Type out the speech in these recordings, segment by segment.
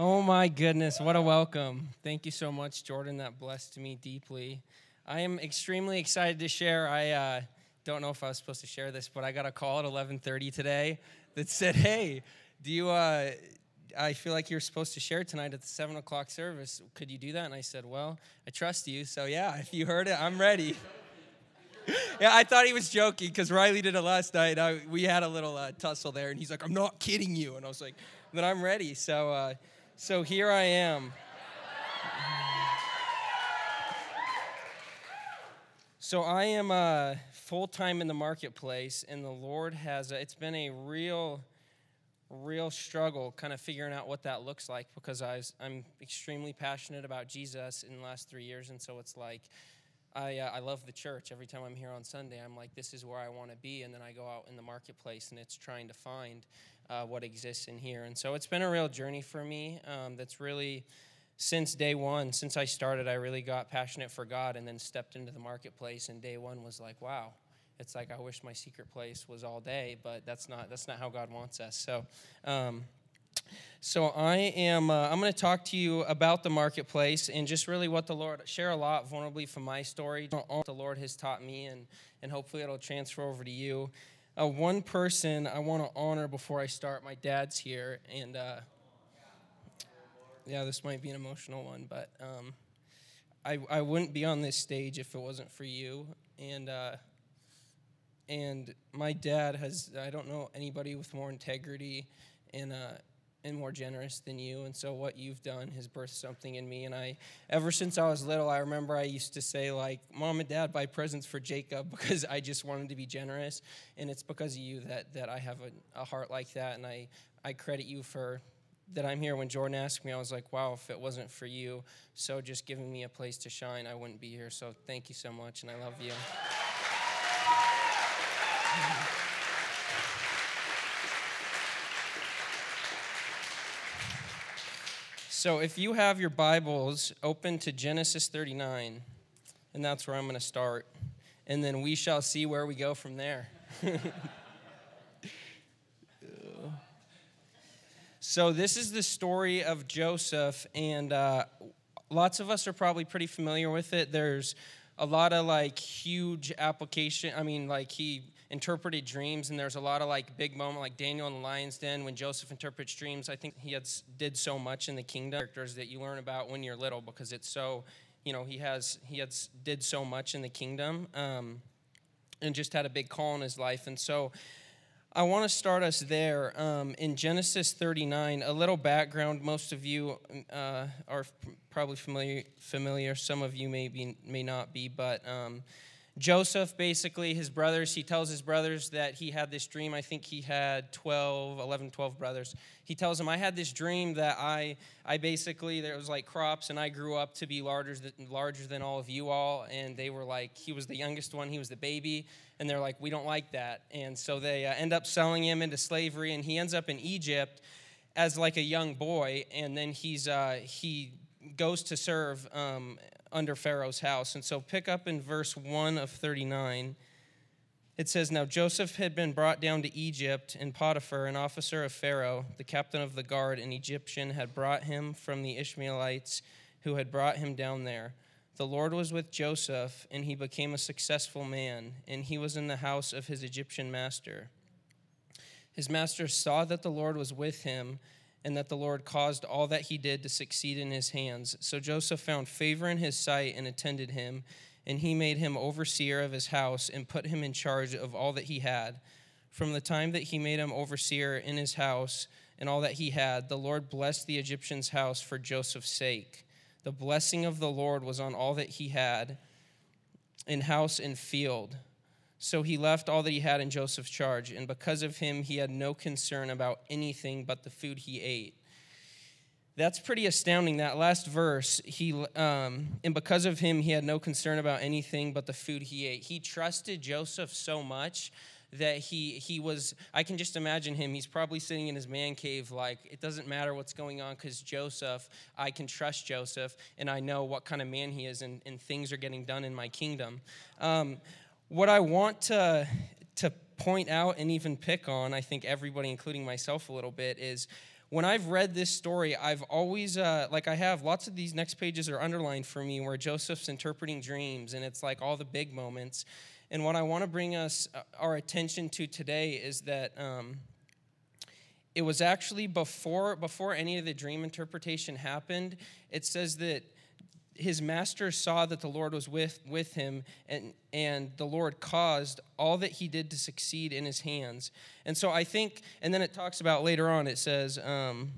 Oh my goodness, what a welcome. Thank you so much, Jordan. That blessed me deeply. I am extremely excited to share. I uh, don't know if I was supposed to share this, but I got a call at 11:30 today that said, "Hey, do you? Uh, I feel like you're supposed to share tonight at the seven o'clock service. Could you do that?" And I said, "Well, I trust you, so yeah. If you heard it, I'm ready." yeah, I thought he was joking because Riley did it last night. I, we had a little uh, tussle there, and he's like, "I'm not kidding you," and I was like, "Then I'm ready." So. Uh, so here I am. So I am uh, full time in the marketplace, and the Lord has. it's been a real, real struggle, kind of figuring out what that looks like, because I was, I'm extremely passionate about Jesus in the last three years, and so it's like. I, uh, I love the church. Every time I'm here on Sunday, I'm like, this is where I want to be. And then I go out in the marketplace, and it's trying to find uh, what exists in here. And so it's been a real journey for me um, that's really, since day one, since I started, I really got passionate for God and then stepped into the marketplace. And day one was like, wow, it's like I wish my secret place was all day, but that's not that's not how God wants us. So. Um, so I am. Uh, I'm going to talk to you about the marketplace and just really what the Lord share a lot vulnerably from my story, the Lord has taught me, and and hopefully it'll transfer over to you uh, one person I want to honor before I start. My dad's here, and uh, yeah, this might be an emotional one, but um, I I wouldn't be on this stage if it wasn't for you. And uh, and my dad has I don't know anybody with more integrity and uh, and more generous than you. And so what you've done has birthed something in me. And I, ever since I was little, I remember I used to say like, "Mom and Dad, buy presents for Jacob," because I just wanted to be generous. And it's because of you that that I have a, a heart like that. And I I credit you for that I'm here. When Jordan asked me, I was like, "Wow, if it wasn't for you, so just giving me a place to shine, I wouldn't be here." So thank you so much, and I love you. So if you have your Bibles open to Genesis 39, and that's where I'm going to start, and then we shall see where we go from there. so this is the story of Joseph, and uh, lots of us are probably pretty familiar with it. There's a lot of like huge application. I mean, like he interpreted dreams, and there's a lot of like big moment, like Daniel in the lion's den when Joseph interprets dreams. I think he had did so much in the kingdom characters that you learn about when you're little because it's so, you know, he has he had did so much in the kingdom, um, and just had a big call in his life, and so. I want to start us there um, in Genesis 39. A little background. Most of you uh, are probably familiar. Familiar. Some of you may be, may not be. But um, Joseph, basically, his brothers, he tells his brothers that he had this dream. I think he had 12, 11, 12 brothers. He tells them, I had this dream that I, I basically, there was like crops, and I grew up to be larger than, larger than all of you all. And they were like, he was the youngest one, he was the baby. And they're like, we don't like that. And so they uh, end up selling him into slavery, and he ends up in Egypt as like a young boy. And then he's, uh, he goes to serve um, under Pharaoh's house. And so pick up in verse 1 of 39. It says, Now Joseph had been brought down to Egypt, and Potiphar, an officer of Pharaoh, the captain of the guard, an Egyptian, had brought him from the Ishmaelites who had brought him down there. The Lord was with Joseph, and he became a successful man, and he was in the house of his Egyptian master. His master saw that the Lord was with him and that the Lord caused all that he did to succeed in his hands. So Joseph found favor in his sight and attended him, and he made him overseer of his house and put him in charge of all that he had. From the time that he made him overseer in his house and all that he had, the Lord blessed the Egyptian's house for Joseph's sake. The blessing of the Lord was on all that he had in house and field. So he left all that he had in Joseph's charge, and because of him, he had no concern about anything but the food he ate. That's pretty astounding. That last verse, he um, and because of him, he had no concern about anything but the food he ate. He trusted Joseph so much that he he was. I can just imagine him. He's probably sitting in his man cave, like it doesn't matter what's going on, because Joseph, I can trust Joseph, and I know what kind of man he is, and, and things are getting done in my kingdom. Um, what I want to, to point out and even pick on, I think everybody, including myself a little bit, is when I've read this story, I've always, uh, like, I have lots of these next pages are underlined for me where Joseph's interpreting dreams, and it's like all the big moments. And what I want to bring us uh, our attention to today is that um, it was actually before before any of the dream interpretation happened. It says that his master saw that the Lord was with, with him, and, and the Lord caused all that he did to succeed in his hands. And so I think, and then it talks about later on, it says, um,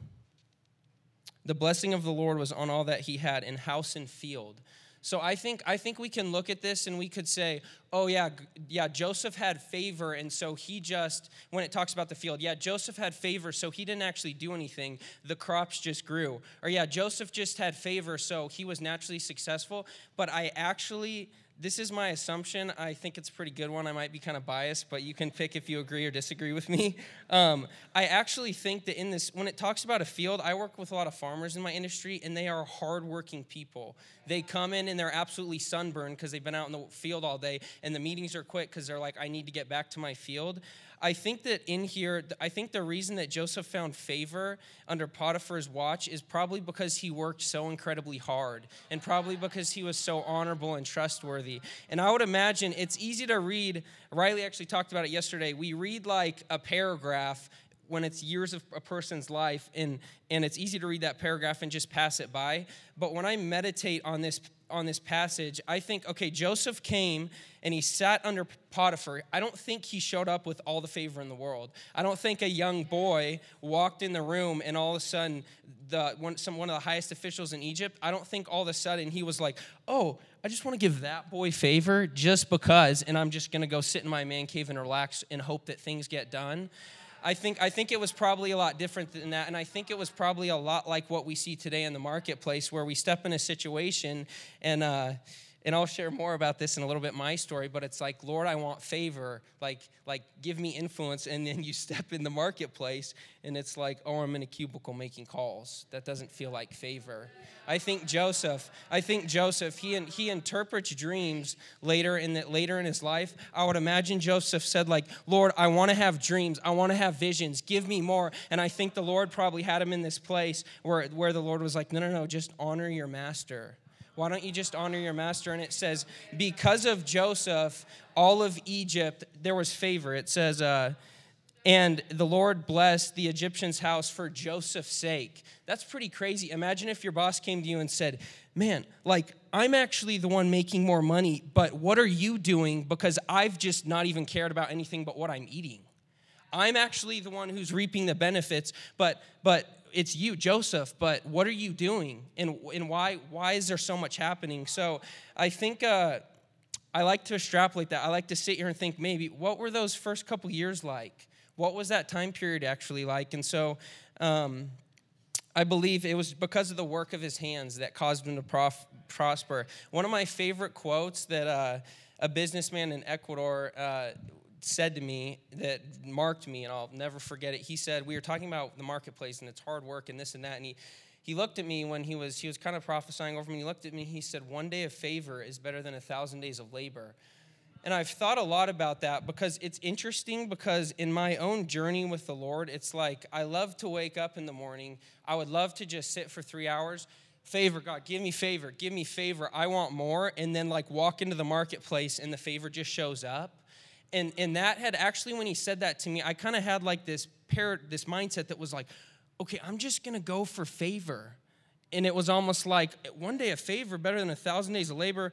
the blessing of the Lord was on all that he had in house and field. So I think I think we can look at this and we could say, oh yeah, yeah, Joseph had favor, and so he just when it talks about the field, yeah, Joseph had favor, so he didn't actually do anything. The crops just grew. Or yeah, Joseph just had favor, so he was naturally successful. But I actually this is my assumption. I think it's a pretty good one. I might be kind of biased, but you can pick if you agree or disagree with me. Um, I actually think that in this, when it talks about a field, I work with a lot of farmers in my industry, and they are hardworking people. They come in and they're absolutely sunburned because they've been out in the field all day, and the meetings are quick because they're like, I need to get back to my field. I think that in here, I think the reason that Joseph found favor under Potiphar's watch is probably because he worked so incredibly hard and probably because he was so honorable and trustworthy. And I would imagine it's easy to read. Riley actually talked about it yesterday. We read like a paragraph when it's years of a person's life and and it's easy to read that paragraph and just pass it by but when i meditate on this on this passage i think okay joseph came and he sat under potiphar. I don't think he showed up with all the favor in the world. I don't think a young boy walked in the room and all of a sudden the one, some, one of the highest officials in egypt i don't think all of a sudden he was like oh i just want to give that boy favor just because and i'm just going to go sit in my man cave and relax and hope that things get done I think, I think it was probably a lot different than that. And I think it was probably a lot like what we see today in the marketplace where we step in a situation and, uh, and I'll share more about this in a little bit my story, but it's like, Lord, I want favor. Like, like give me influence. And then you step in the marketplace and it's like, oh, I'm in a cubicle making calls. That doesn't feel like favor. I think Joseph, I think Joseph, he, he interprets dreams later in that later in his life. I would imagine Joseph said, like, Lord, I want to have dreams. I want to have visions. Give me more. And I think the Lord probably had him in this place where, where the Lord was like, no, no, no, just honor your master. Why don't you just honor your master? And it says, because of Joseph, all of Egypt, there was favor. It says, uh, and the Lord blessed the Egyptian's house for Joseph's sake. That's pretty crazy. Imagine if your boss came to you and said, Man, like, I'm actually the one making more money, but what are you doing? Because I've just not even cared about anything but what I'm eating. I'm actually the one who's reaping the benefits, but, but it's you, Joseph, but what are you doing? And, and why, why is there so much happening? So I think uh, I like to extrapolate that. I like to sit here and think maybe, what were those first couple years like? What was that time period actually like? And so um, I believe it was because of the work of his hands that caused him to prof- prosper. One of my favorite quotes that uh, a businessman in Ecuador uh, said to me that marked me, and I'll never forget it. He said, We were talking about the marketplace and it's hard work and this and that. And he, he looked at me when he was, he was kind of prophesying over me. He looked at me, he said, One day of favor is better than a thousand days of labor. And I've thought a lot about that because it's interesting because in my own journey with the Lord, it's like I love to wake up in the morning. I would love to just sit for three hours. Favor, God, give me favor, give me favor. I want more. And then, like, walk into the marketplace and the favor just shows up and and that had actually when he said that to me i kind of had like this pair this mindset that was like okay i'm just gonna go for favor. And it was almost like one day a favor better than a thousand days of labor.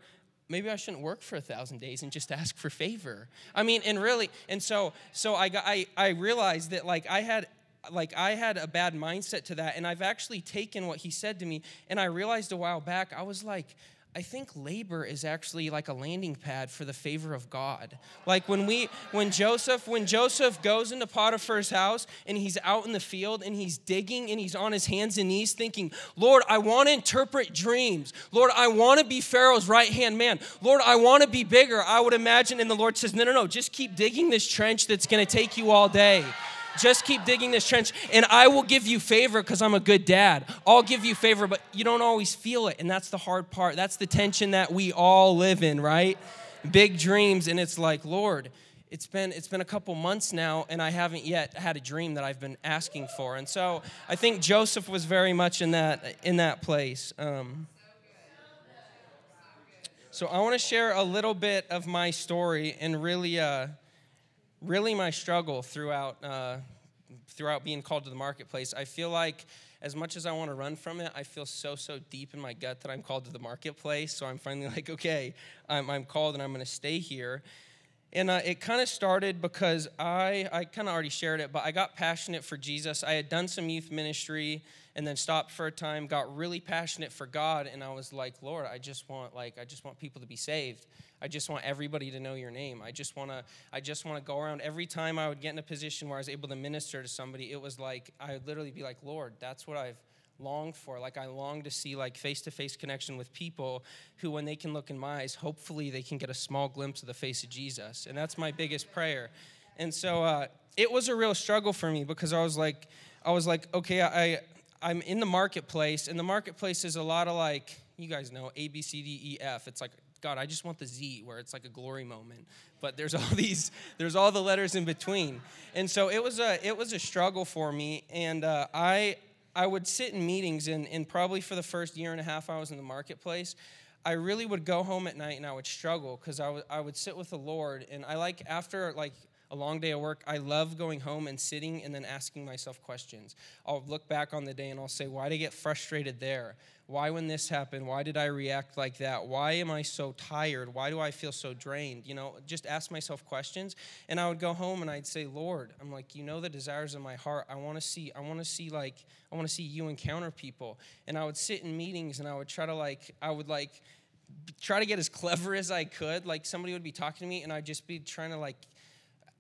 Maybe i shouldn't work for a thousand days and just ask for favor. I mean and really and so so i got i i realized that like i had like i had a bad mindset to that and i've actually taken what he said to me and i realized a while back i was like I think labor is actually like a landing pad for the favor of God. Like when we when Joseph when Joseph goes into Potiphar's house and he's out in the field and he's digging and he's on his hands and knees thinking, "Lord, I want to interpret dreams. Lord, I want to be Pharaoh's right-hand man. Lord, I want to be bigger." I would imagine and the Lord says, "No, no, no, just keep digging this trench that's going to take you all day." Just keep digging this trench, and I will give you favor because I'm a good dad. I'll give you favor, but you don't always feel it. And that's the hard part. That's the tension that we all live in, right? Big dreams, and it's like, Lord, it's been it's been a couple months now and i haven't yet had a dream that i've been asking for and so i think joseph was very much in that in that place um, so i want to share a little bit of my story and really uh, really my struggle throughout uh, throughout being called to the marketplace i feel like as much as I want to run from it, I feel so, so deep in my gut that I'm called to the marketplace. So I'm finally like, okay, I'm, I'm called and I'm going to stay here. And uh, it kind of started because I, I kind of already shared it, but I got passionate for Jesus. I had done some youth ministry and then stopped for a time, got really passionate for God, and I was like, Lord, I just want like I just want people to be saved. I just want everybody to know your name. I just want to I just want to go around every time I would get in a position where I was able to minister to somebody, it was like I would literally be like, Lord, that's what I've longed for. Like I long to see like face-to-face connection with people who when they can look in my eyes, hopefully they can get a small glimpse of the face of Jesus. And that's my biggest prayer. And so uh, it was a real struggle for me because I was like, I was like, okay, I I'm in the marketplace, and the marketplace is a lot of like, you guys know, A, B, C, D, E, F. It's like, God, I just want the Z where it's like a glory moment. But there's all these, there's all the letters in between. And so it was a, it was a struggle for me. And uh, I, I would sit in meetings, and, and probably for the first year and a half I was in the marketplace, I really would go home at night and I would struggle because I, w- I would sit with the Lord. And I like, after like a long day of work, I love going home and sitting and then asking myself questions. I'll look back on the day and I'll say, why did I get frustrated there? Why, when this happened, why did I react like that? Why am I so tired? Why do I feel so drained? You know, just ask myself questions. And I would go home and I'd say, Lord, I'm like, you know the desires of my heart. I want to see, I want to see, like, I want to see you encounter people. And I would sit in meetings and I would try to, like, I would, like, try to get as clever as I could. Like, somebody would be talking to me and I'd just be trying to, like,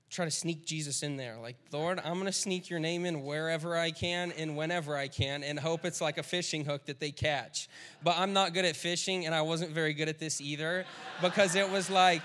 try to sneak Jesus in there. Like, Lord, I'm going to sneak your name in wherever I can and whenever I can and hope it's like a fishing hook that they catch. But I'm not good at fishing and I wasn't very good at this either because it was like,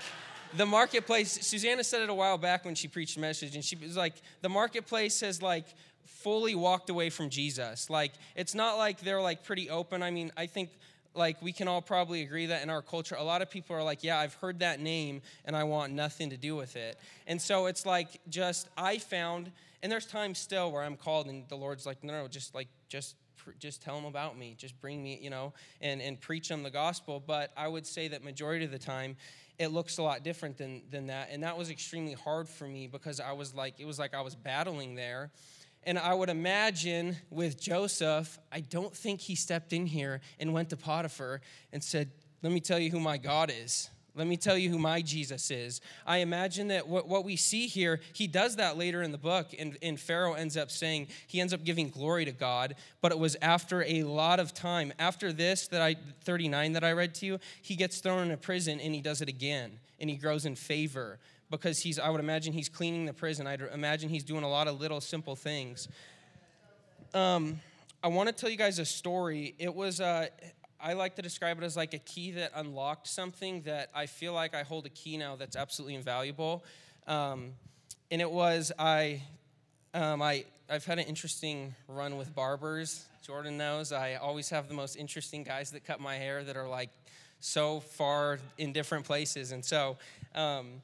the marketplace, Susanna said it a while back when she preached a message, and she was like, the marketplace has like fully walked away from Jesus. Like, it's not like they're like pretty open. I mean, I think like we can all probably agree that in our culture a lot of people are like yeah i've heard that name and i want nothing to do with it. And so it's like just i found and there's times still where i'm called and the lord's like no no just like just just tell them about me. Just bring me you know and and preach them the gospel. But i would say that majority of the time it looks a lot different than than that. And that was extremely hard for me because i was like it was like i was battling there and I would imagine with Joseph, I don't think he stepped in here and went to Potiphar and said, Let me tell you who my God is. Let me tell you who my Jesus is. I imagine that what, what we see here, he does that later in the book, and, and Pharaoh ends up saying, he ends up giving glory to God, but it was after a lot of time. After this, that I 39 that I read to you, he gets thrown in a prison and he does it again, and he grows in favor because he's, I would imagine he's cleaning the prison. I'd imagine he's doing a lot of little simple things. Um, I want to tell you guys a story. It was, uh, I like to describe it as like a key that unlocked something that I feel like I hold a key now that's absolutely invaluable. Um, and it was, I, um, I, I've had an interesting run with barbers. Jordan knows I always have the most interesting guys that cut my hair that are like so far in different places. And so, um,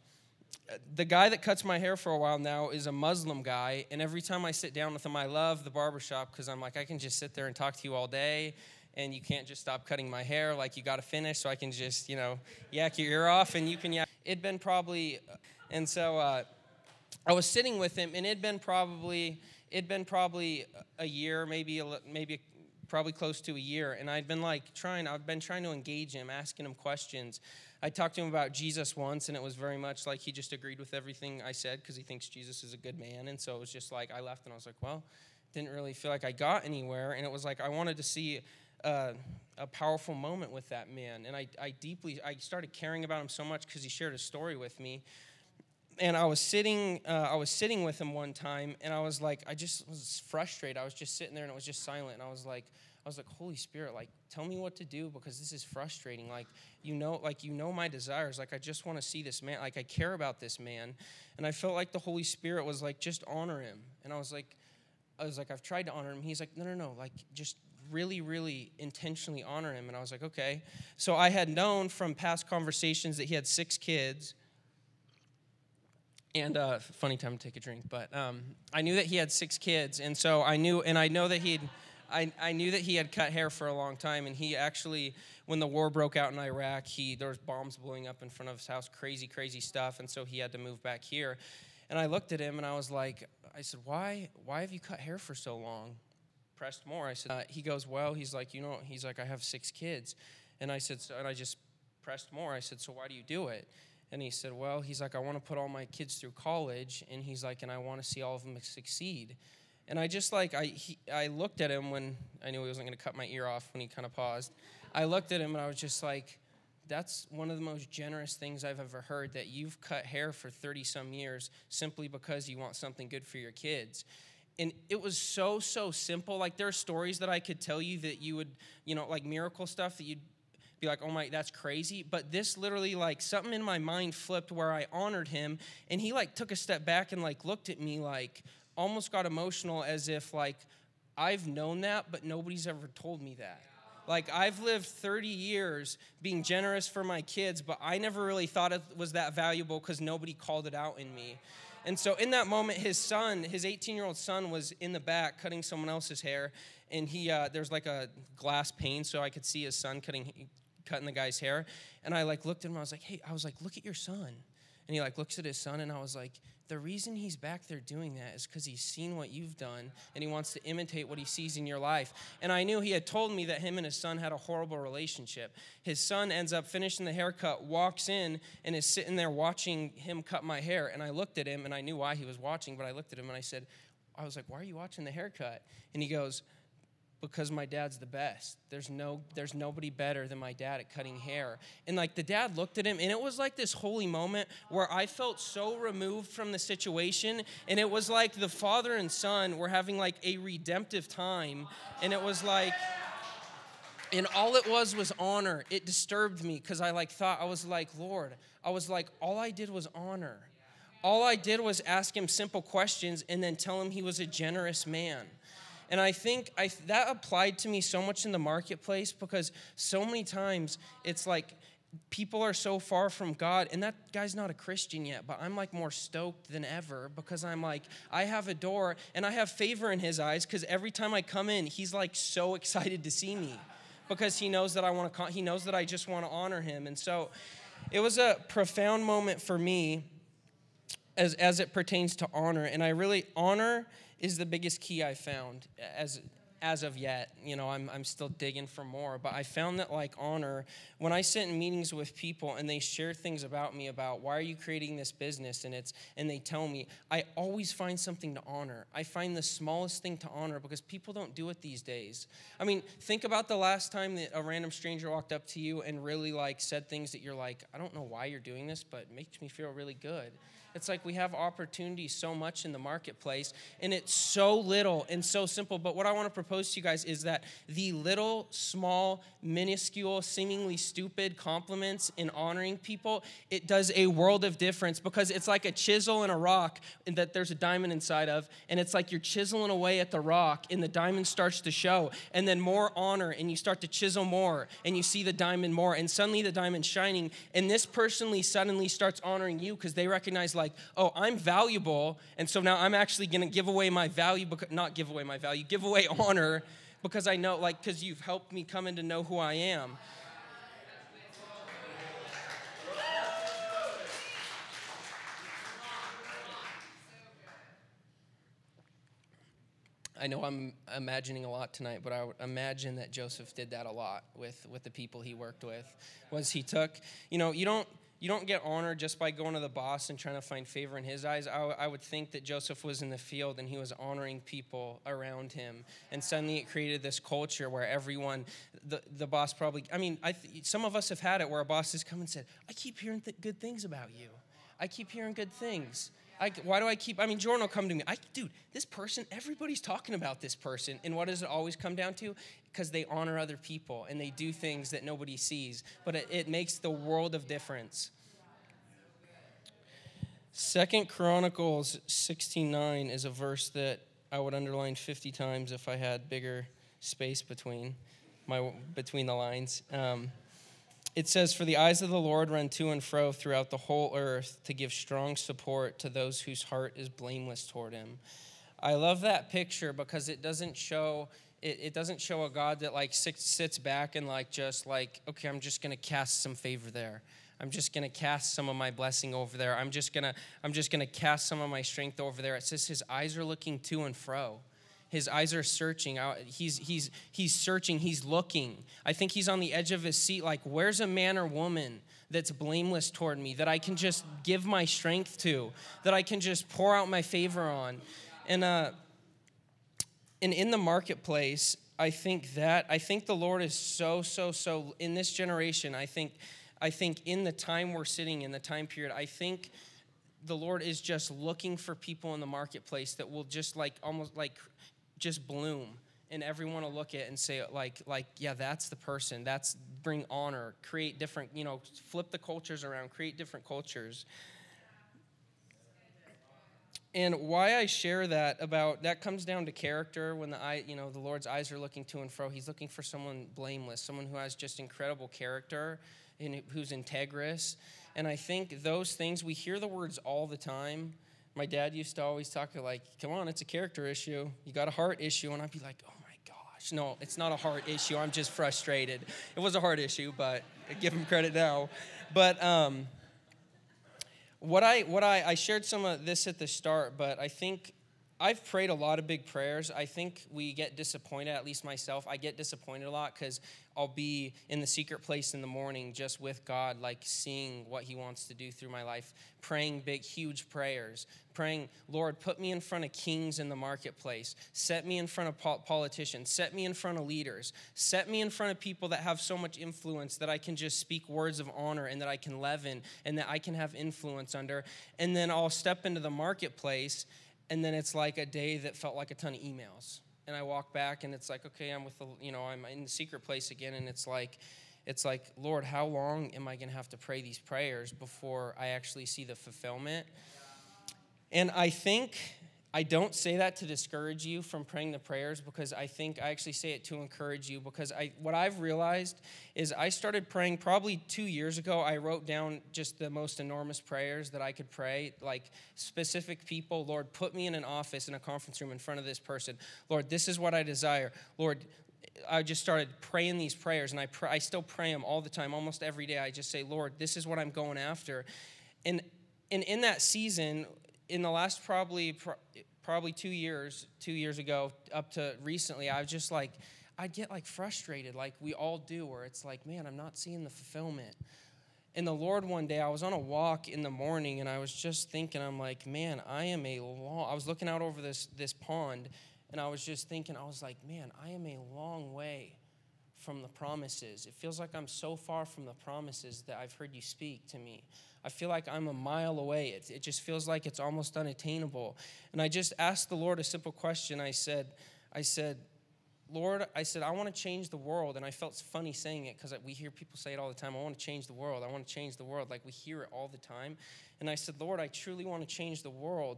the guy that cuts my hair for a while now is a Muslim guy, and every time I sit down with him, I love the barbershop because I'm like, I can just sit there and talk to you all day, and you can't just stop cutting my hair. Like, you got to finish, so I can just, you know, yak your ear off, and you can yak. It'd been probably, and so uh, I was sitting with him, and it'd been probably, it'd been probably a year, maybe, a, maybe probably close to a year, and I'd been like trying, I've been trying to engage him, asking him questions. I talked to him about Jesus once, and it was very much like he just agreed with everything I said because he thinks Jesus is a good man. And so it was just like I left, and I was like, well, didn't really feel like I got anywhere. And it was like I wanted to see uh, a powerful moment with that man. And I, I deeply, I started caring about him so much because he shared a story with me. And I was sitting, uh, I was sitting with him one time, and I was like, I just was frustrated. I was just sitting there, and it was just silent. And I was like, I was like, Holy Spirit, like, tell me what to do because this is frustrating. Like, you know, like you know my desires. Like, I just want to see this man. Like, I care about this man. And I felt like the Holy Spirit was like, just honor him. And I was like, I was like, I've tried to honor him. He's like, no, no, no. Like, just really, really intentionally honor him. And I was like, okay. So I had known from past conversations that he had six kids. and uh, funny time to take a drink. But um, I knew that he had six kids, and so I knew, and I know that he'd, I, I knew that he had cut hair for a long time, and he actually, when the war broke out in Iraq, he there was bombs blowing up in front of his house, crazy, crazy stuff, and so he had to move back here. And I looked at him, and I was like, I said, why, why have you cut hair for so long? Pressed more. I said, uh, he goes, well, he's like, you know, he's like, I have six kids, and I said, so, and I just pressed more. I said, so why do you do it? And he said, Well, he's like, I want to put all my kids through college. And he's like, And I want to see all of them succeed. And I just like, I, he, I looked at him when I knew he wasn't going to cut my ear off when he kind of paused. I looked at him and I was just like, that's one of the most generous things I've ever heard that you've cut hair for 30 some years simply because you want something good for your kids. And it was so, so simple. Like, there are stories that I could tell you that you would, you know, like miracle stuff that you'd be like, oh my, that's crazy. But this literally, like, something in my mind flipped where I honored him, and he, like, took a step back and, like, looked at me, like, almost got emotional as if, like, I've known that, but nobody's ever told me that. Like, I've lived 30 years being generous for my kids, but I never really thought it was that valuable because nobody called it out in me. And so, in that moment, his son, his 18 year old son, was in the back cutting someone else's hair. And he, uh, there's like a glass pane, so I could see his son cutting, cutting the guy's hair. And I like looked at him. I was like, hey, I was like, look at your son. And he like looks at his son, and I was like, the reason he's back there doing that is because he's seen what you've done and he wants to imitate what he sees in your life. And I knew he had told me that him and his son had a horrible relationship. His son ends up finishing the haircut, walks in, and is sitting there watching him cut my hair. And I looked at him and I knew why he was watching, but I looked at him and I said, I was like, why are you watching the haircut? And he goes, because my dad's the best. There's no there's nobody better than my dad at cutting hair. And like the dad looked at him and it was like this holy moment where I felt so removed from the situation and it was like the father and son were having like a redemptive time and it was like and all it was was honor. It disturbed me cuz I like thought I was like, "Lord, I was like all I did was honor." All I did was ask him simple questions and then tell him he was a generous man. And I think I, that applied to me so much in the marketplace because so many times it's like people are so far from God, and that guy's not a Christian yet, but I'm like more stoked than ever because I'm like, I have a door and I have favor in his eyes because every time I come in, he's like so excited to see me because he knows that I want to, he knows that I just want to honor him. And so it was a profound moment for me as, as it pertains to honor. And I really honor is the biggest key I found as as of yet. You know, I'm I'm still digging for more, but I found that like honor when I sit in meetings with people and they share things about me about why are you creating this business and it's and they tell me, I always find something to honor. I find the smallest thing to honor because people don't do it these days. I mean, think about the last time that a random stranger walked up to you and really like said things that you're like, I don't know why you're doing this, but makes me feel really good. It's like we have opportunities so much in the marketplace, and it's so little and so simple. But what I want to propose to you guys is that the little, small, minuscule, seemingly stupid compliments in honoring people, it does a world of difference because it's like a chisel and a rock that there's a diamond inside of, and it's like you're chiseling away at the rock, and the diamond starts to show, and then more honor, and you start to chisel more, and you see the diamond more, and suddenly the diamond's shining, and this personally suddenly starts honoring you because they recognize like, oh, I'm valuable, and so now I'm actually going to give away my value, not give away my value, give away honor because I know, like, because you've helped me come in to know who I am. I know I'm imagining a lot tonight, but I would imagine that Joseph did that a lot with, with the people he worked with. Was he took, you know, you don't you don't get honored just by going to the boss and trying to find favor in his eyes. I, I would think that Joseph was in the field and he was honoring people around him. And suddenly it created this culture where everyone, the, the boss probably, I mean, I th- some of us have had it where a boss has come and said, I keep hearing th- good things about you. I keep hearing good things. I, why do I keep? I mean, Jordan will come to me. I, dude, this person, everybody's talking about this person. And what does it always come down to? Because they honor other people and they do things that nobody sees. But it, it makes the world of difference. Second Chronicles 16:9 is a verse that I would underline 50 times if I had bigger space between my between the lines. Um, it says, For the eyes of the Lord run to and fro throughout the whole earth to give strong support to those whose heart is blameless toward him. I love that picture because it doesn't show. It, it doesn't show a God that like sits, sits back and like just like okay I'm just gonna cast some favor there I'm just going to cast some of my blessing over there. I'm just going to I'm just going to cast some of my strength over there. It says his eyes are looking to and fro. His eyes are searching out. He's he's he's searching, he's looking. I think he's on the edge of his seat like where's a man or woman that's blameless toward me that I can just give my strength to, that I can just pour out my favor on. And uh and in the marketplace, I think that I think the Lord is so so so in this generation, I think I think in the time we're sitting in, the time period, I think the Lord is just looking for people in the marketplace that will just like almost like just bloom and everyone will look at it and say like like yeah that's the person that's bring honor create different you know flip the cultures around create different cultures and why I share that about that comes down to character when the eye you know the Lord's eyes are looking to and fro he's looking for someone blameless someone who has just incredible character and who's integrous. And I think those things, we hear the words all the time. My dad used to always talk to like, come on, it's a character issue. You got a heart issue. And I'd be like, oh my gosh. No, it's not a heart issue. I'm just frustrated. It was a heart issue, but I give him credit now. But um, what I what I, I shared some of this at the start, but I think I've prayed a lot of big prayers. I think we get disappointed, at least myself. I get disappointed a lot because I'll be in the secret place in the morning just with God, like seeing what He wants to do through my life, praying big, huge prayers, praying, Lord, put me in front of kings in the marketplace, set me in front of politicians, set me in front of leaders, set me in front of people that have so much influence that I can just speak words of honor and that I can leaven and that I can have influence under. And then I'll step into the marketplace and then it's like a day that felt like a ton of emails. And i walk back and it's like okay i'm with the you know i'm in the secret place again. And it's like it's like lord how long am i going to have to pray these prayers before i actually see the fulfillment? And i think I don't say that to discourage you from praying the prayers because I think I actually say it to encourage you because I what I've realized is I started praying probably 2 years ago I wrote down just the most enormous prayers that I could pray. Like specific people Lord put me in an office in a conference room in front of this person. Lord this is what I desire. Lord I just started praying these prayers and I pray, I still pray them all the time almost every day. I just say Lord this is what I'm going after. And and in that season in the last probably probably two years, two years ago, up to recently, I was just like, I'd get like frustrated, like we all do, where it's like, man, I'm not seeing the fulfillment. And the Lord, one day, I was on a walk in the morning, and I was just thinking, I'm like, man, I am a long. I was looking out over this this pond, and I was just thinking, I was like, man, I am a long way from the promises. It feels like I'm so far from the promises that I've heard you speak to me. I feel like I'm a mile away. It, it just feels like it's almost unattainable. And I just asked the Lord a simple question. I said, I said, Lord, I said, I want to change the world. And I felt funny saying it because we hear people say it all the time. I want to change the world. I want to change the world. Like we hear it all the time. And I said, Lord, I truly want to change the world,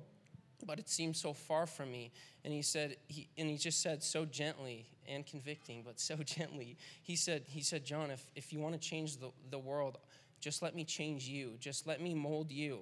but it seems so far from me. And he said, he, and he just said so gently and convicting, but so gently. He said, he said, John, if, if you want to change the, the world, just let me change you. Just let me mold you.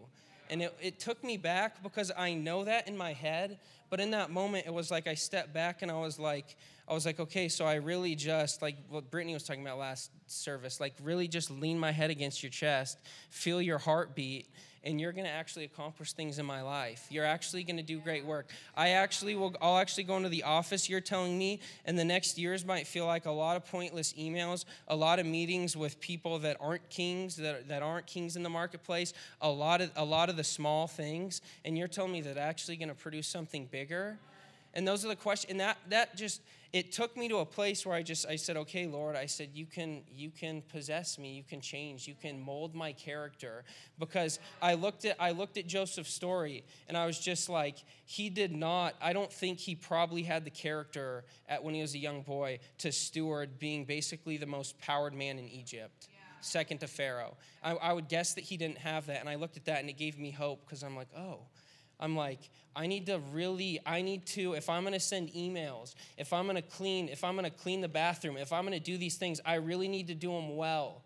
And it, it took me back because I know that in my head. But in that moment, it was like I stepped back and I was like, I was like, okay, so I really just, like what Brittany was talking about last service, like really just lean my head against your chest, feel your heartbeat, and you're going to actually accomplish things in my life. You're actually going to do great work. I actually will I'll actually go into the office you're telling me and the next years might feel like a lot of pointless emails, a lot of meetings with people that aren't kings that, that aren't kings in the marketplace, a lot of a lot of the small things and you're telling me that actually going to produce something bigger. And those are the questions and that that just it took me to a place where I just I said, "Okay, Lord, I said you can you can possess me, you can change, you can mold my character." Because I looked at I looked at Joseph's story and I was just like, he did not I don't think he probably had the character at when he was a young boy to steward being basically the most powered man in Egypt. Second to Pharaoh. I, I would guess that he didn't have that. And I looked at that and it gave me hope because I'm like, oh, I'm like, I need to really, I need to, if I'm gonna send emails, if I'm gonna clean, if I'm gonna clean the bathroom, if I'm gonna do these things, I really need to do them well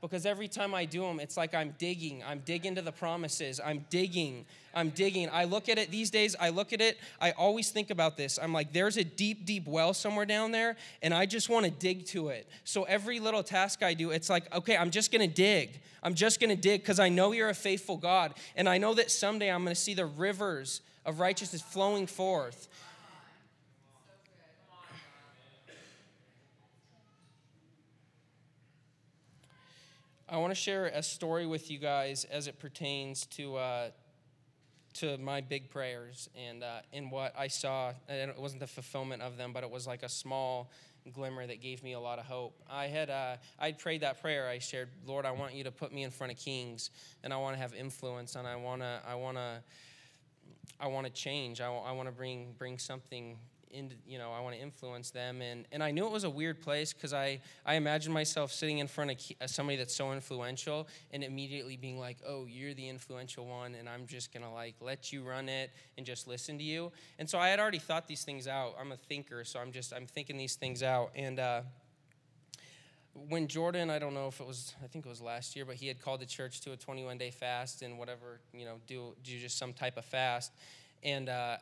because every time I do them, it's like I'm digging. I'm digging to the promises. I'm digging. I'm digging. I look at it these days, I look at it, I always think about this. I'm like, there's a deep, deep well somewhere down there, and I just want to dig to it. So every little task I do, it's like, okay, I'm just going to dig. I'm just going to dig because I know you're a faithful God. And I know that someday I'm going to see the rivers of righteousness flowing forth. I want to share a story with you guys as it pertains to uh, to my big prayers and uh, in what I saw. And it wasn't the fulfillment of them, but it was like a small glimmer that gave me a lot of hope. I had uh, I prayed that prayer. I shared, Lord, I want you to put me in front of kings, and I want to have influence, and I want to I want to I want to change. I, I want to bring bring something you know, I want to influence them. And, and I knew it was a weird place because I, I imagined myself sitting in front of uh, somebody that's so influential and immediately being like, oh, you're the influential one, and I'm just going to like let you run it and just listen to you. And so I had already thought these things out. I'm a thinker, so I'm just, I'm thinking these things out. And, uh, when Jordan, I don't know if it was, I think it was last year, but he had called the church to a 21 day fast and whatever, you know, do, do just some type of fast. And uh,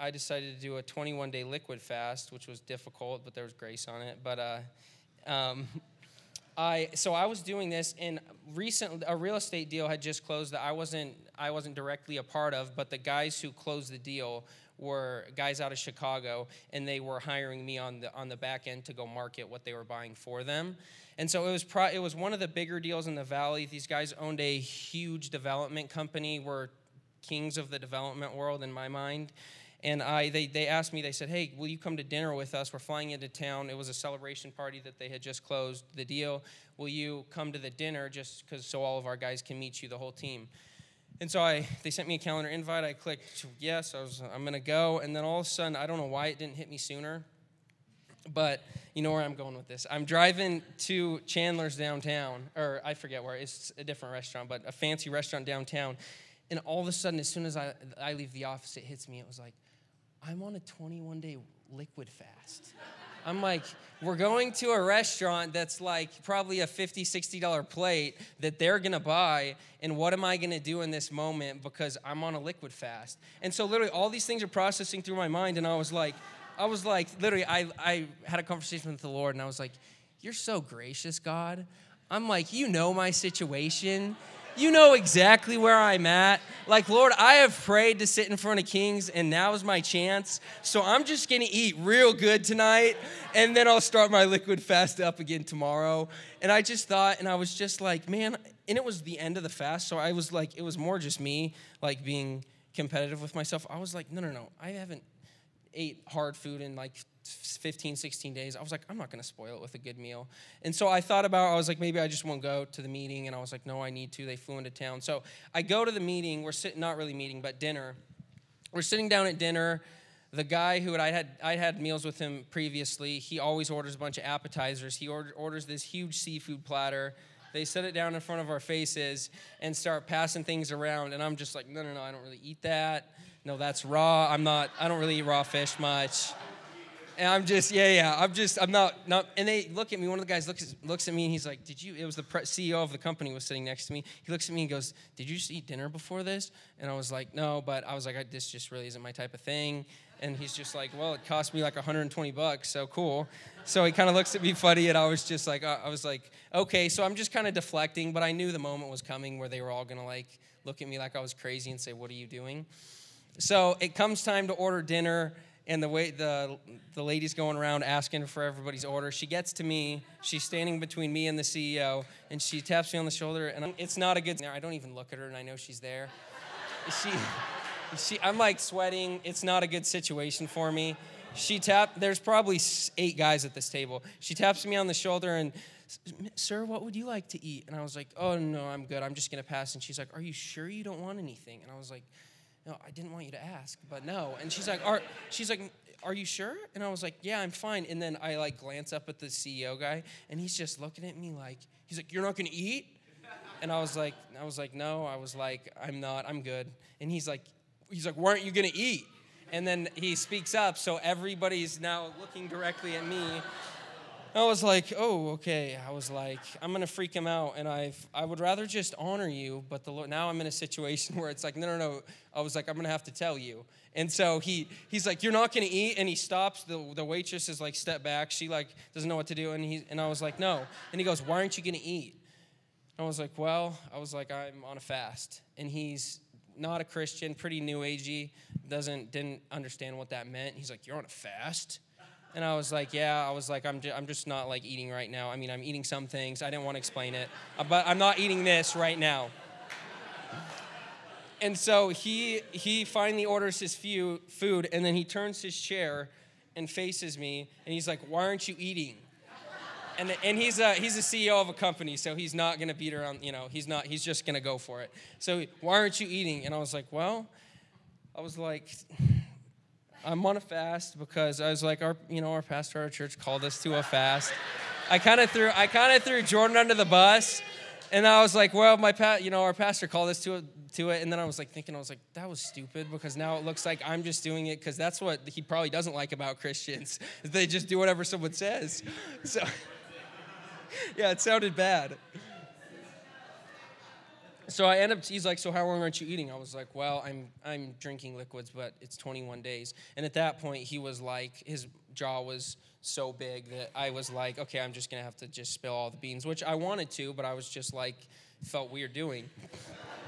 I decided to do a 21 day liquid fast, which was difficult, but there was grace on it. But uh, um, I so I was doing this, and recently a real estate deal had just closed that I wasn't I wasn't directly a part of, but the guys who closed the deal were guys out of Chicago, and they were hiring me on the on the back end to go market what they were buying for them. And so it was pro, it was one of the bigger deals in the valley. These guys owned a huge development company, were kings of the development world in my mind and I they, they asked me they said hey will you come to dinner with us we're flying into town it was a celebration party that they had just closed the deal will you come to the dinner just because so all of our guys can meet you the whole team and so I they sent me a calendar invite I clicked yes I was I'm gonna go and then all of a sudden I don't know why it didn't hit me sooner but you know where I'm going with this. I'm driving to Chandler's downtown, or I forget where, it's a different restaurant, but a fancy restaurant downtown. And all of a sudden, as soon as I, I leave the office, it hits me. It was like, I'm on a 21 day liquid fast. I'm like, we're going to a restaurant that's like probably a $50, $60 plate that they're gonna buy. And what am I gonna do in this moment because I'm on a liquid fast? And so, literally, all these things are processing through my mind. And I was like, I was like, literally, I, I had a conversation with the Lord and I was like, You're so gracious, God. I'm like, You know my situation. You know exactly where I'm at. Like, Lord, I have prayed to sit in front of kings, and now is my chance. So I'm just gonna eat real good tonight, and then I'll start my liquid fast up again tomorrow. And I just thought, and I was just like, man, and it was the end of the fast, so I was like, it was more just me, like being competitive with myself. I was like, no, no, no, I haven't ate hard food in like 15, 16 days. I was like, I'm not going to spoil it with a good meal. And so I thought about, I was like, maybe I just won't go to the meeting. And I was like, no, I need to. They flew into town. So I go to the meeting. We're sitting, not really meeting, but dinner. We're sitting down at dinner. The guy who I had I had meals with him previously, he always orders a bunch of appetizers. He order, orders this huge seafood platter. They set it down in front of our faces and start passing things around. And I'm just like, no, no, no, I don't really eat that. No, that's raw. I'm not, I don't really eat raw fish much. And I'm just, yeah, yeah. I'm just, I'm not, not. And they look at me. One of the guys looks looks at me and he's like, "Did you?" It was the CEO of the company was sitting next to me. He looks at me and goes, "Did you just eat dinner before this?" And I was like, "No," but I was like, "This just really isn't my type of thing." And he's just like, "Well, it cost me like 120 bucks, so cool." So he kind of looks at me funny, and I was just like, uh, I was like, "Okay." So I'm just kind of deflecting, but I knew the moment was coming where they were all gonna like look at me like I was crazy and say, "What are you doing?" So it comes time to order dinner and the way the the lady's going around asking for everybody's order. She gets to me. She's standing between me and the CEO, and she taps me on the shoulder. And it's not a good. I don't even look at her, and I know she's there. She, she. I'm like sweating. It's not a good situation for me. She tapped. There's probably eight guys at this table. She taps me on the shoulder and. Sir, what would you like to eat? And I was like, Oh, no, I'm good. I'm just going to pass. And she's like, Are you sure you don't want anything? And I was like, no, I didn't want you to ask, but no. And she's like, are, she's like, are you sure? And I was like, yeah, I'm fine. And then I like glance up at the CEO guy, and he's just looking at me like, he's like, you're not gonna eat? And I was like, I was like, no. I was like, I'm not. I'm good. And he's like, he's like, why aren't you gonna eat? And then he speaks up, so everybody's now looking directly at me. I was like, oh, okay. I was like, I'm gonna freak him out, and I I would rather just honor you, but the Lord. Now I'm in a situation where it's like, no, no, no. I was like, I'm gonna have to tell you. And so he he's like, you're not gonna eat, and he stops. The the waitress is like, step back. She like doesn't know what to do, and he and I was like, no. And he goes, why aren't you gonna eat? And I was like, well, I was like, I'm on a fast, and he's not a Christian, pretty new agey, doesn't didn't understand what that meant. He's like, you're on a fast. And I was like, yeah, I was like, I'm, ju- I'm just not like eating right now. I mean, I'm eating some things. I didn't want to explain it, uh, but I'm not eating this right now. And so he, he finally orders his few, food, and then he turns his chair and faces me, and he's like, why aren't you eating? And, and he's, a, he's a CEO of a company, so he's not to beat around, you know, he's not, he's just to go for it. So why aren't you eating? And I was like, well, I was like, I'm on a fast because I was like, our, you know, our pastor our church called us to a fast. I kind of threw, I kind of threw Jordan under the bus, and I was like, well, my pa- you know, our pastor called us to it, to it, and then I was like thinking, I was like, that was stupid because now it looks like I'm just doing it because that's what he probably doesn't like about Christians. is They just do whatever someone says. So, yeah, it sounded bad so I end up. He's like, "So how long aren't you eating?" I was like, "Well, I'm I'm drinking liquids, but it's 21 days." And at that point, he was like, his jaw was so big that I was like, "Okay, I'm just gonna have to just spill all the beans," which I wanted to, but I was just like, felt weird doing.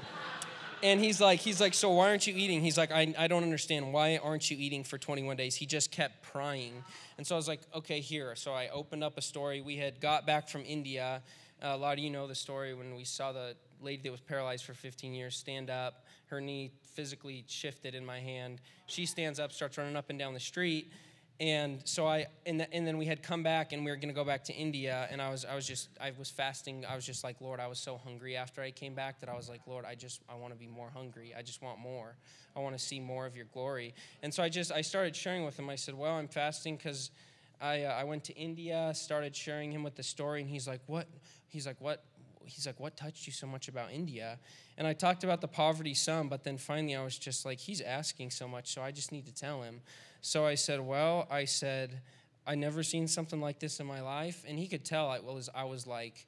and he's like, he's like, "So why aren't you eating?" He's like, "I I don't understand. Why aren't you eating for 21 days?" He just kept prying, and so I was like, "Okay, here." So I opened up a story. We had got back from India. Uh, a lot of you know the story when we saw the lady that was paralyzed for 15 years stand up. Her knee physically shifted in my hand. She stands up, starts running up and down the street. And so I, and, the, and then we had come back and we were going to go back to India. And I was, I was just, I was fasting. I was just like, Lord, I was so hungry after I came back that I was like, Lord, I just, I want to be more hungry. I just want more. I want to see more of your glory. And so I just, I started sharing with him. I said, well, I'm fasting because I, uh, I went to India, started sharing him with the story. And he's like, what? He's like, what? He's like, What touched you so much about India? And I talked about the poverty some, but then finally I was just like, He's asking so much, so I just need to tell him. So I said, Well, I said, I never seen something like this in my life. And he could tell I was, I was like,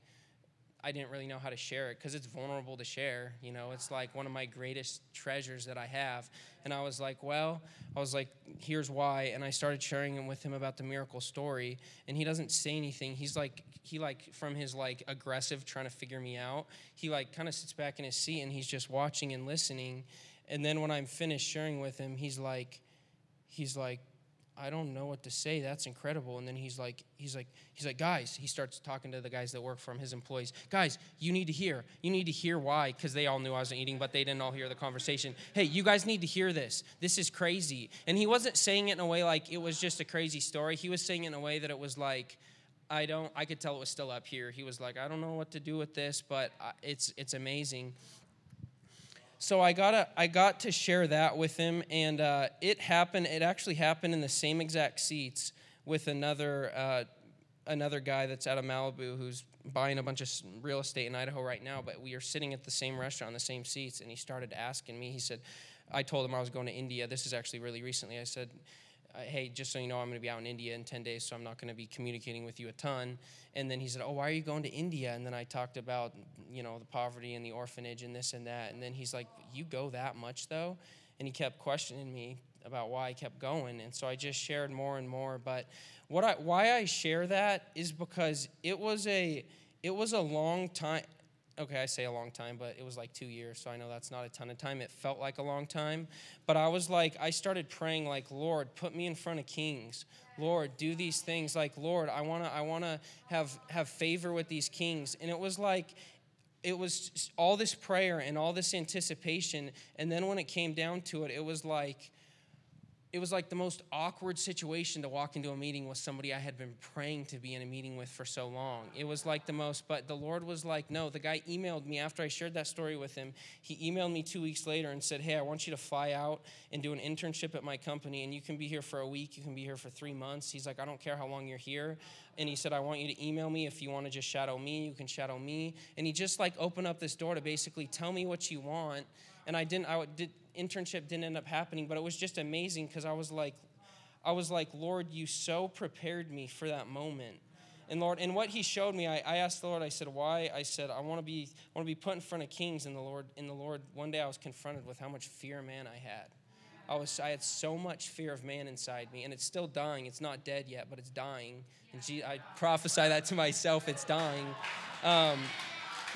I didn't really know how to share it because it's vulnerable to share. You know, it's like one of my greatest treasures that I have. And I was like, well, I was like, here's why. And I started sharing with him about the miracle story. And he doesn't say anything. He's like, he like from his like aggressive trying to figure me out, he like kind of sits back in his seat and he's just watching and listening. And then when I'm finished sharing with him, he's like, he's like, I don't know what to say. That's incredible. And then he's like, he's like, he's like, guys, he starts talking to the guys that work for him, his employees. Guys, you need to hear. You need to hear why, because they all knew I wasn't eating, but they didn't all hear the conversation. Hey, you guys need to hear this. This is crazy. And he wasn't saying it in a way like it was just a crazy story. He was saying it in a way that it was like, I don't, I could tell it was still up here. He was like, I don't know what to do with this, but uh, it's, it's amazing so I got a, I got to share that with him, and uh, it happened. It actually happened in the same exact seats with another uh, another guy that's out of Malibu who's buying a bunch of real estate in Idaho right now. But we are sitting at the same restaurant, the same seats, and he started asking me. He said, "I told him I was going to India. This is actually really recently." I said, Uh, hey, just so you know, I'm going to be out in India in 10 days, so I'm not going to be communicating with you a ton. And then he said, oh, why are you going to India? And then I talked about, you know, the poverty and the orphanage and this and that. And then he's like, you go that much, though? And he kept questioning me about why I kept going. And so I just shared more and more. But what I, why I share that is because it was a, it was a long time okay, I say a long time, but it was like two years, so I know that's not a ton of time. It felt like a long time. But I was like, I started praying, like, Lord, put me in front of kings. Lord, do these things. Like, Lord, I wanna, I wanna have have favor with these kings. And it was like it was all this prayer and all this anticipation. And then when it came down to it, it was like it was like the most awkward situation to walk into a meeting with somebody I had been praying to be in a meeting with for so long. It was like the most, but the Lord was like, no. The guy emailed me after I shared that story with him. He emailed me two weeks later and said, hey, I want you to fly out and do an internship at my company, and you can be here for a week, you can be here for three months. He's like, I don't care how long you're here. And he said, I want you to email me. If you want to just shadow me, you can shadow me. And he just like opened up this door to basically tell me what you want. And I didn't, I did, internship didn't end up happening, but it was just amazing because I was like, I was like, Lord, you so prepared me for that moment. And Lord, and what He showed me, I, I asked the Lord. I said, "Why?" I said, "I want to be, I want to be put in front of kings." And the Lord, in the Lord, one day I was confronted with how much fear man I had. I was, I had so much fear of man inside me, and it's still dying. It's not dead yet, but it's dying. And gee, I prophesy that to myself. It's dying. Um,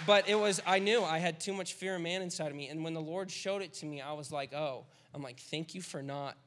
but it was, I knew I had too much fear of man inside of me. And when the Lord showed it to me, I was like, oh, I'm like, thank you for not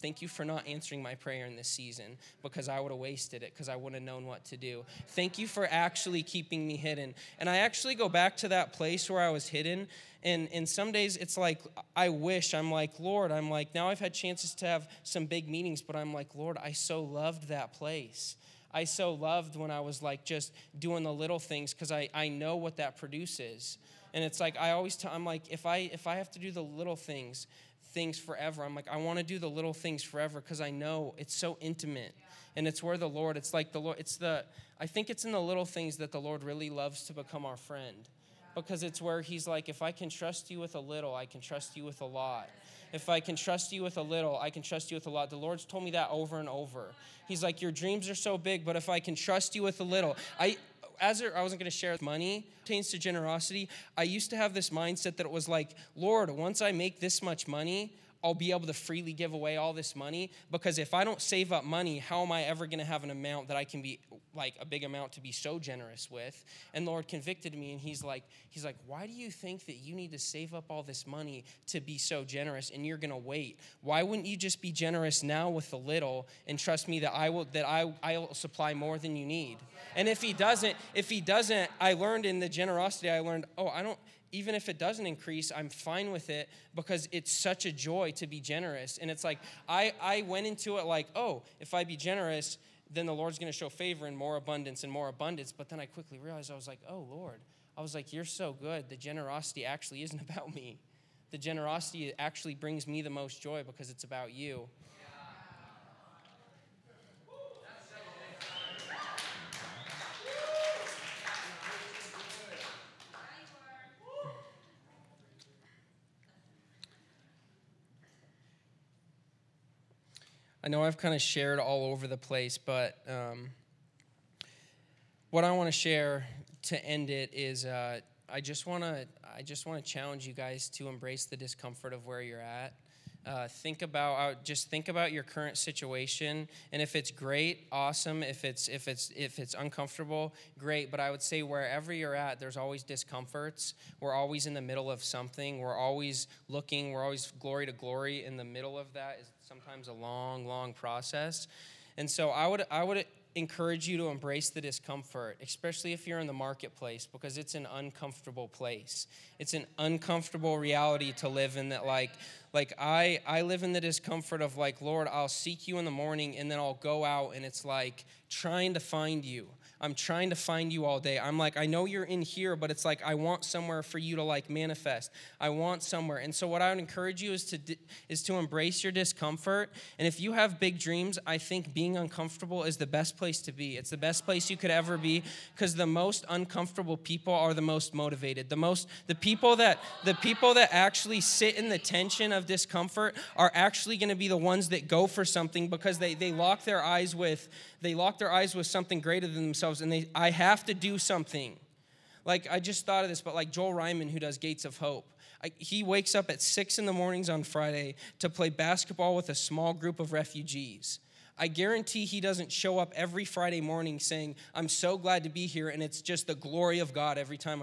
Thank you for not answering my prayer in this season because I would have wasted it because I wouldn't have known what to do. Thank you for actually keeping me hidden. And I actually go back to that place where I was hidden. And, and some days it's like, I wish, I'm like, Lord, I'm like, now I've had chances to have some big meetings, but I'm like, Lord, I so loved that place. I so loved when I was like just doing the little things because I, I know what that produces. And it's like I always tell I'm like if I if I have to do the little things, things forever. I'm like, I want to do the little things forever because I know it's so intimate. And it's where the Lord, it's like the Lord, it's the, I think it's in the little things that the Lord really loves to become our friend. Because it's where He's like, if I can trust you with a little, I can trust you with a lot. If I can trust you with a little, I can trust you with a lot. The Lord's told me that over and over. He's like, Your dreams are so big, but if I can trust you with a little, I, as I wasn't going to share money pertains to generosity, I used to have this mindset that it was like, Lord, once I make this much money, I'll be able to freely give away all this money because if I don't save up money, how am I ever going to have an amount that I can be like a big amount to be so generous with? And Lord convicted me and he's like he's like, "Why do you think that you need to save up all this money to be so generous and you're going to wait? Why wouldn't you just be generous now with the little and trust me that I will that I I will supply more than you need?" And if he doesn't, if he doesn't, I learned in the generosity I learned, "Oh, I don't even if it doesn't increase, I'm fine with it because it's such a joy to be generous. And it's like, I, I went into it like, oh, if I be generous, then the Lord's going to show favor and more abundance and more abundance. But then I quickly realized, I was like, oh, Lord, I was like, you're so good. The generosity actually isn't about me. The generosity actually brings me the most joy because it's about you. I know I've kind of shared all over the place, but um, what I want to share to end it is uh, I just want to I just want to challenge you guys to embrace the discomfort of where you're at. Uh, think about uh, just think about your current situation and if it's great awesome. If it's if it's if it's uncomfortable great. But i would say wherever you're at there's always discomforts. We're always in the middle of something. We're always looking. We're always glory to glory in the middle of that is sometimes a long long process and so i would i would encourage you to embrace the discomfort, especially if you're in the marketplace, because it's an uncomfortable place. It's an uncomfortable reality to live in that, like, like I, I live in the discomfort of like, Lord, I'll seek you in the morning and then I'll go out and it's like trying to find you. I'm trying to find you all day. I'm like, I know you're in here, but it's like I want somewhere for you to like manifest. I want somewhere. And so what I would encourage you is to is to embrace your discomfort. And if you have big dreams, I think being uncomfortable is the best place to be. It's the best place you could ever be because the most uncomfortable people are the most motivated. The most the people that the people that actually sit in the tension of discomfort are actually going to be the ones that go for something because they they lock their eyes with they lock their eyes with something greater than themselves and they I have to do something. Like I just thought of this, but like Joel Ryman who does Gates of Hope. I, he wakes up at six in the mornings on Friday to play basketball with a small group of refugees. I guarantee he doesn't show up every Friday morning saying, I'm so glad to be here, and it's just the glory of God every time.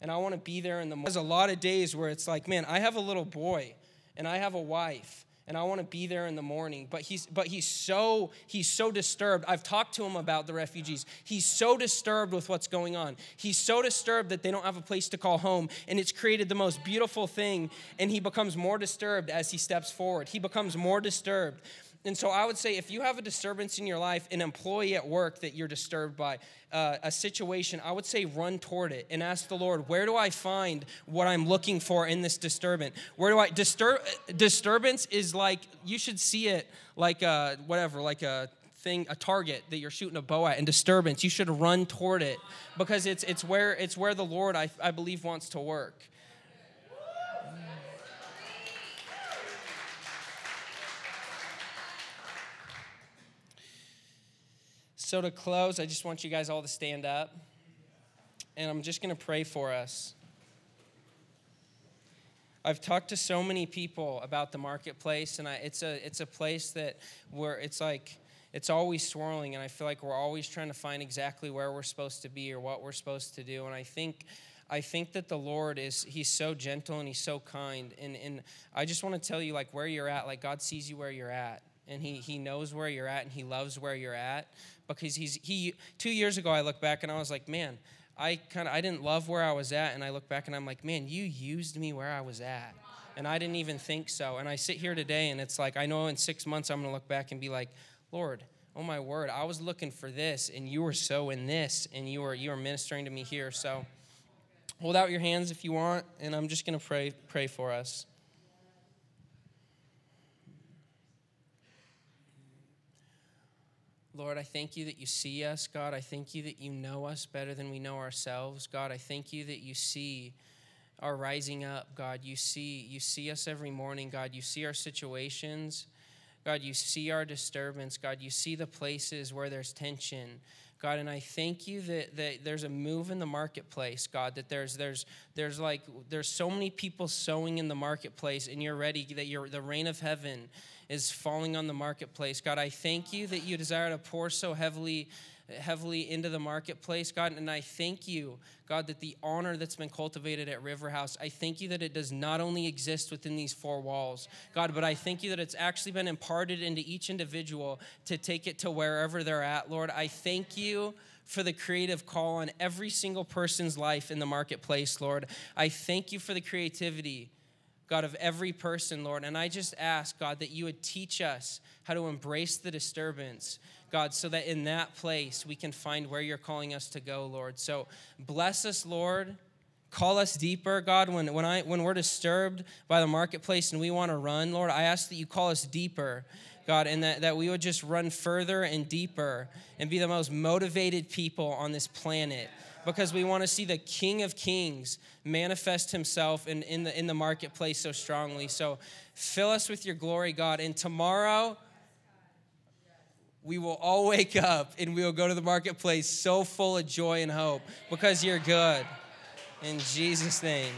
And I want to be there in the morning. There's a lot of days where it's like, man, I have a little boy, and I have a wife, and I want to be there in the morning. But he's but he's so he's so disturbed. I've talked to him about the refugees. He's so disturbed with what's going on. He's so disturbed that they don't have a place to call home, and it's created the most beautiful thing. And he becomes more disturbed as he steps forward. He becomes more disturbed. And so I would say if you have a disturbance in your life, an employee at work that you're disturbed by, uh, a situation, I would say run toward it and ask the Lord, where do I find what I'm looking for in this disturbance? Where do I disturb disturbance is like you should see it like a, whatever, like a thing, a target that you're shooting a bow at, and disturbance. You should run toward it because it's it's where it's where the Lord I, I believe wants to work. So, to close, I just want you guys all to stand up. And I'm just going to pray for us. I've talked to so many people about the marketplace, and I, it's, a, it's a place that where it's like, it's always swirling, and I feel like we're always trying to find exactly where we're supposed to be or what we're supposed to do. And I think I think that the Lord is, He's so gentle and He's so kind. And, and I just want to tell you, like, where you're at, like, God sees you where you're at. And he, he knows where you're at and he loves where you're at because he's he two years ago I look back and I was like man I kind of I didn't love where I was at. And I look back and I'm like man you used me where I was at. And I didn't even think so. And I sit here today and it's like I know in 6 months I'm going to look back and be like Lord oh my word I was looking for this and you were so in this and you were you were ministering to me here. So Hold out your hands if you want, and I'm just going to pray, pray for us. Lord, I thank you that you see us. God, I thank you that you know us better than we know ourselves. God, I thank you that you see our rising up. God, you see you see us every morning. God, you see our situations. God, you see our disturbance. God, you see the places where there's tension. God, and I thank you that, that there's a move in the marketplace, God, that there's there's there's like there's so many people sowing in the marketplace, and you're ready, that you're the rain of heaven is falling on the marketplace. God, I thank you that you desire to pour so heavily heavily into the marketplace, God. And I thank you, God, that the honor that's been cultivated at River House, I thank you that it does not only exist within these four walls, God, but I thank you that it's actually been imparted into each individual to take it to wherever they're at, Lord. I thank you for the creative call on every single person's life in the marketplace, Lord. I thank you for the creativity. God, of every person, Lord. And I just ask, God, that you would teach us how to embrace the disturbance, God, so that in that place we can find where you're calling us to go, Lord. So bless us, Lord. Call us deeper, God. When, when, I, when we're disturbed by the marketplace and we want to run, Lord, I ask that you call us deeper, God, and that, that we would just run further and deeper and be the most motivated people on this planet because we want to see the King of Kings manifest himself in, in, the, in the marketplace so strongly. So fill us with your glory, God. And tomorrow, we will all wake up and we will go to the marketplace so full of joy and hope because you're good. In Jesus' name.